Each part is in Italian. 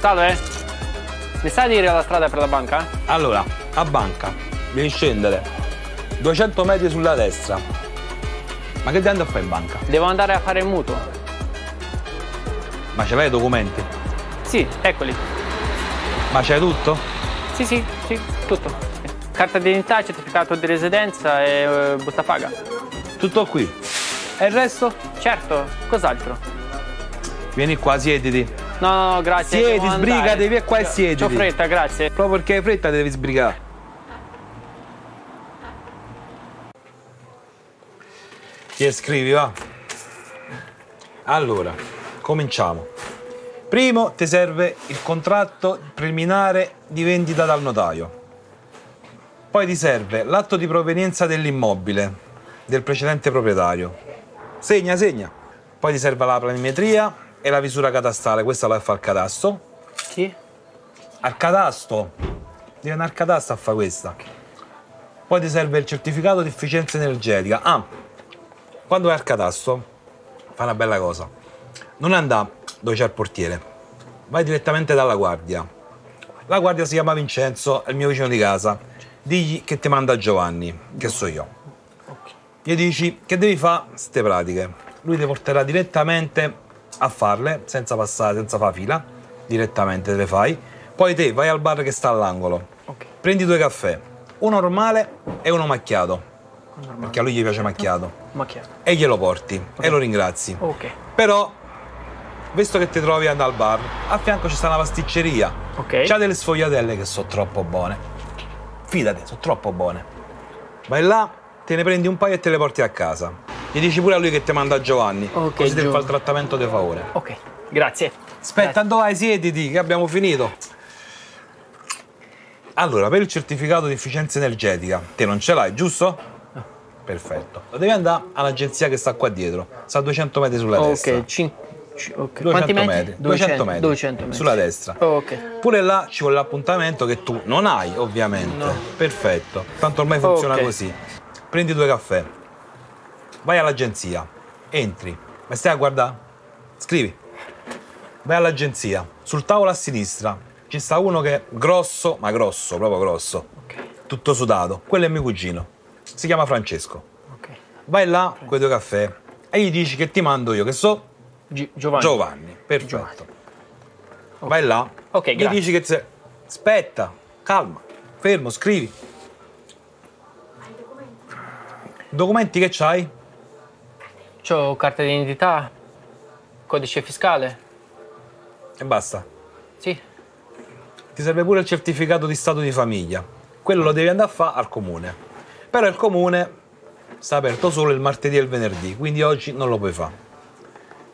Salve? Mi sa dire la strada per la banca? Allora, a banca, devi scendere 200 metri sulla destra. Ma che ti andare a fare in banca? Devo andare a fare il mutuo. Ma ce l'hai i documenti? Sì, eccoli. Ma c'hai tutto? Sì, sì, sì, tutto. Carta d'identità, certificato di residenza e eh, busta paga. Tutto qui. E il resto? Certo, cos'altro? Vieni qua, siediti. No, no, grazie. Siedi, sbrigati, andare. vieni qua e siediti. C'ho fretta, grazie. Proprio perché hai fretta devi sbrigare. Ti scrivi, va? Allora, cominciamo. Primo ti serve il contratto preliminare di vendita dal notaio. Poi ti serve l'atto di provenienza dell'immobile del precedente proprietario. Segna, segna. Poi ti serve la planimetria e la visura catastale. Questa la fa il catasto. Sì? Al catasto. Devi andare al catasto a fare questa. Poi ti serve il certificato di efficienza energetica. Ah, quando vai al catasto, fai una bella cosa. Non andare dove c'è il portiere. Vai direttamente dalla guardia. La guardia si chiama Vincenzo, è il mio vicino di casa. Digli che ti manda Giovanni, che so io. Gli dici che devi fare queste pratiche. Lui ti porterà direttamente a farle, senza passare, senza fare fila. Direttamente te le fai. Poi te vai al bar che sta all'angolo. Ok. Prendi due caffè, uno normale e uno macchiato. Perché a lui gli piace macchiato. Ma chi è? E glielo porti e lo ringrazi. Ok. Però, visto che ti trovi ad al bar, a fianco ci sta una pasticceria. Ok. C'ha delle sfogliatelle che sono troppo buone. Fidati, sono troppo buone. Vai là, te ne prendi un paio e te le porti a casa. Gli dici pure a lui che ti manda Giovanni. Ok, così Gio. fare il trattamento di favore. Ok, grazie. Aspetta, dove vai? Siediti, che abbiamo finito. Allora, per il certificato di efficienza energetica, te non ce l'hai, giusto? Perfetto. Lo devi andare all'agenzia che sta qua dietro. Sta a 200 metri sulla destra. Ok, cin- ci- ok. 200 Quanti metri? metri. 200 metri. 200 metri. Sulla destra. Ok. Pure là ci vuole l'appuntamento che tu non hai, ovviamente. No. Perfetto. Tanto ormai funziona Ok. così. Prendi due caffè. Vai all'agenzia. Entri. Ma stai a guardare? Scrivi. Vai all'agenzia. Sul tavolo a sinistra ci sta uno che è grosso, ma grosso, proprio grosso. Ok. Tutto sudato. Quello è mio cugino. Si chiama Francesco. Ok. Vai là con i due caffè e gli dici che ti mando io, che so Gi- Giovanni. Giovanni. Perfetto. Vai là. Ok, Gli grazie. dici che ti... Aspetta, calma, fermo, scrivi. Documenti che c'hai? C'ho carta d'identità, codice fiscale. E basta. Sì. Ti serve pure il certificato di stato di famiglia. Quello lo devi andare a fare al comune. Però il comune sta aperto solo il martedì e il venerdì, quindi oggi non lo puoi fare.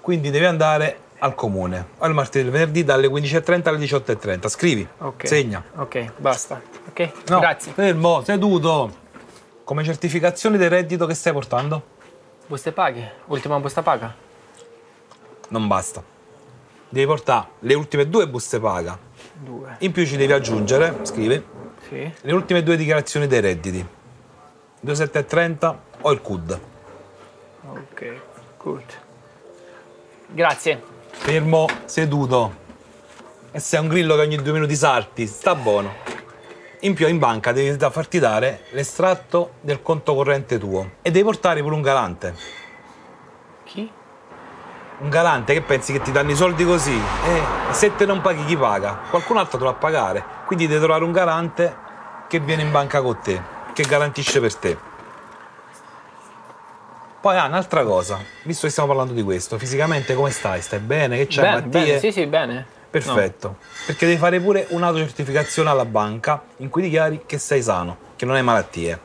Quindi devi andare al comune, il martedì e il venerdì dalle 15.30 alle 18.30. Scrivi, Ok. segna. Ok, basta. Ok? No, Grazie. Fermo, seduto. Come certificazione del reddito che stai portando? Buste paghe. Ultima busta paga. Non basta. Devi portare le ultime due buste paga. Due. In più ci devi aggiungere, scrivi, Sì. le ultime due dichiarazioni dei redditi. 2730 o il CUD. Ok, good. Grazie. Fermo, seduto. E sei un grillo che ogni due minuti salti, sta buono. In più in banca devi da farti dare l'estratto del conto corrente tuo. E devi portare pure un galante. Chi? Un galante che pensi che ti danno i soldi così? Eh, se te non paghi chi paga? Qualcun altro te lo va a pagare. Quindi devi trovare un garante che viene in banca con te, che garantisce per te. Poi ah, un'altra cosa, visto che stiamo parlando di questo, fisicamente come stai? Stai bene? Che c'hai Bene, malattie? bene, sì, sì, bene. Perfetto. Perché devi fare pure un'autocertificazione alla banca in cui dichiari che sei sano, che non hai malattie. No.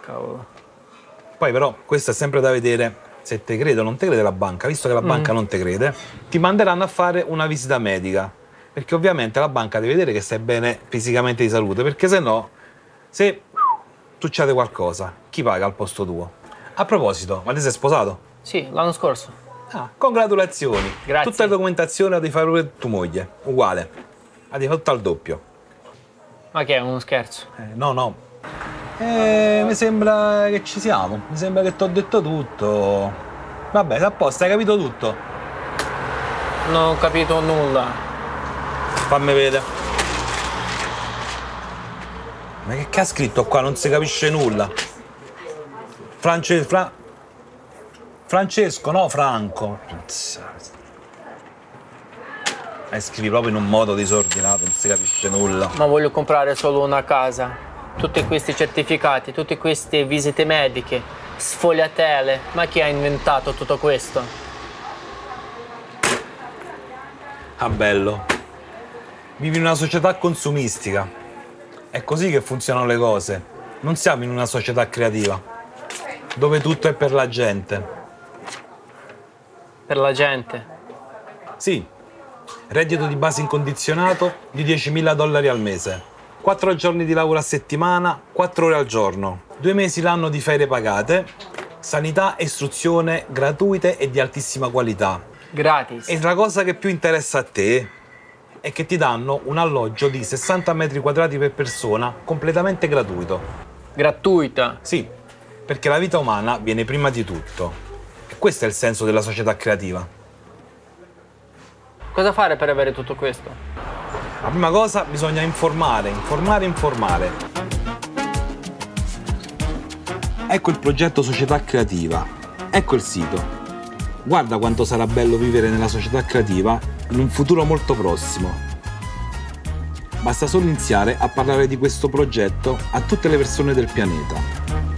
Cavolo. Poi però questo è sempre da vedere se te crede o non te crede la banca, visto che la banca non te crede, ti manderanno a fare una visita medica. Perché ovviamente la banca deve vedere che stai bene fisicamente di salute, perché se no, se succede qualcosa, chi paga al posto tuo? A proposito, ma ti sei sposato? Sì, l'anno scorso. Ah, congratulazioni! Grazie. Tutta la documentazione la devi fare pure tua moglie, uguale. La devi fare tutta al doppio. Ma che è uno scherzo? Eh, no, no. Eh, mi sembra che ci siamo. Mi sembra che ti ho detto tutto. Vabbè, sei a posto, hai capito tutto. Non ho capito nulla. Fammi vedere. Ma che, che ha scritto qua? Non si capisce nulla. France, Fra- Francesco, no Franco. E scrivi proprio in un modo disordinato, non si capisce nulla. Ma voglio comprare solo una casa. Tutti questi certificati, tutte queste visite mediche, sfogliatelle. Ma chi ha inventato tutto questo? Ah, bello. Vivi in una società consumistica. È così che funzionano le cose. Non siamo in una società creativa, dove tutto è per la gente. Per la gente. Sì, reddito di base incondizionato di 10.000 dollari al mese. 4 giorni di lavoro a settimana, 4 ore al giorno. Due mesi l'anno di ferie pagate. Sanità e istruzione gratuite e di altissima qualità. Gratis. E la cosa che più interessa a te è che ti danno un alloggio di 60 metri quadrati per persona completamente gratuito. Gratuita. Sì, perché la vita umana viene prima di tutto. Questo è il senso della società creativa. Cosa fare per avere tutto questo? La prima cosa bisogna informare, informare, informare. Ecco il progetto Società Creativa. Ecco il sito. Guarda quanto sarà bello vivere nella società creativa in un futuro molto prossimo. Basta solo iniziare a parlare di questo progetto a tutte le persone del pianeta.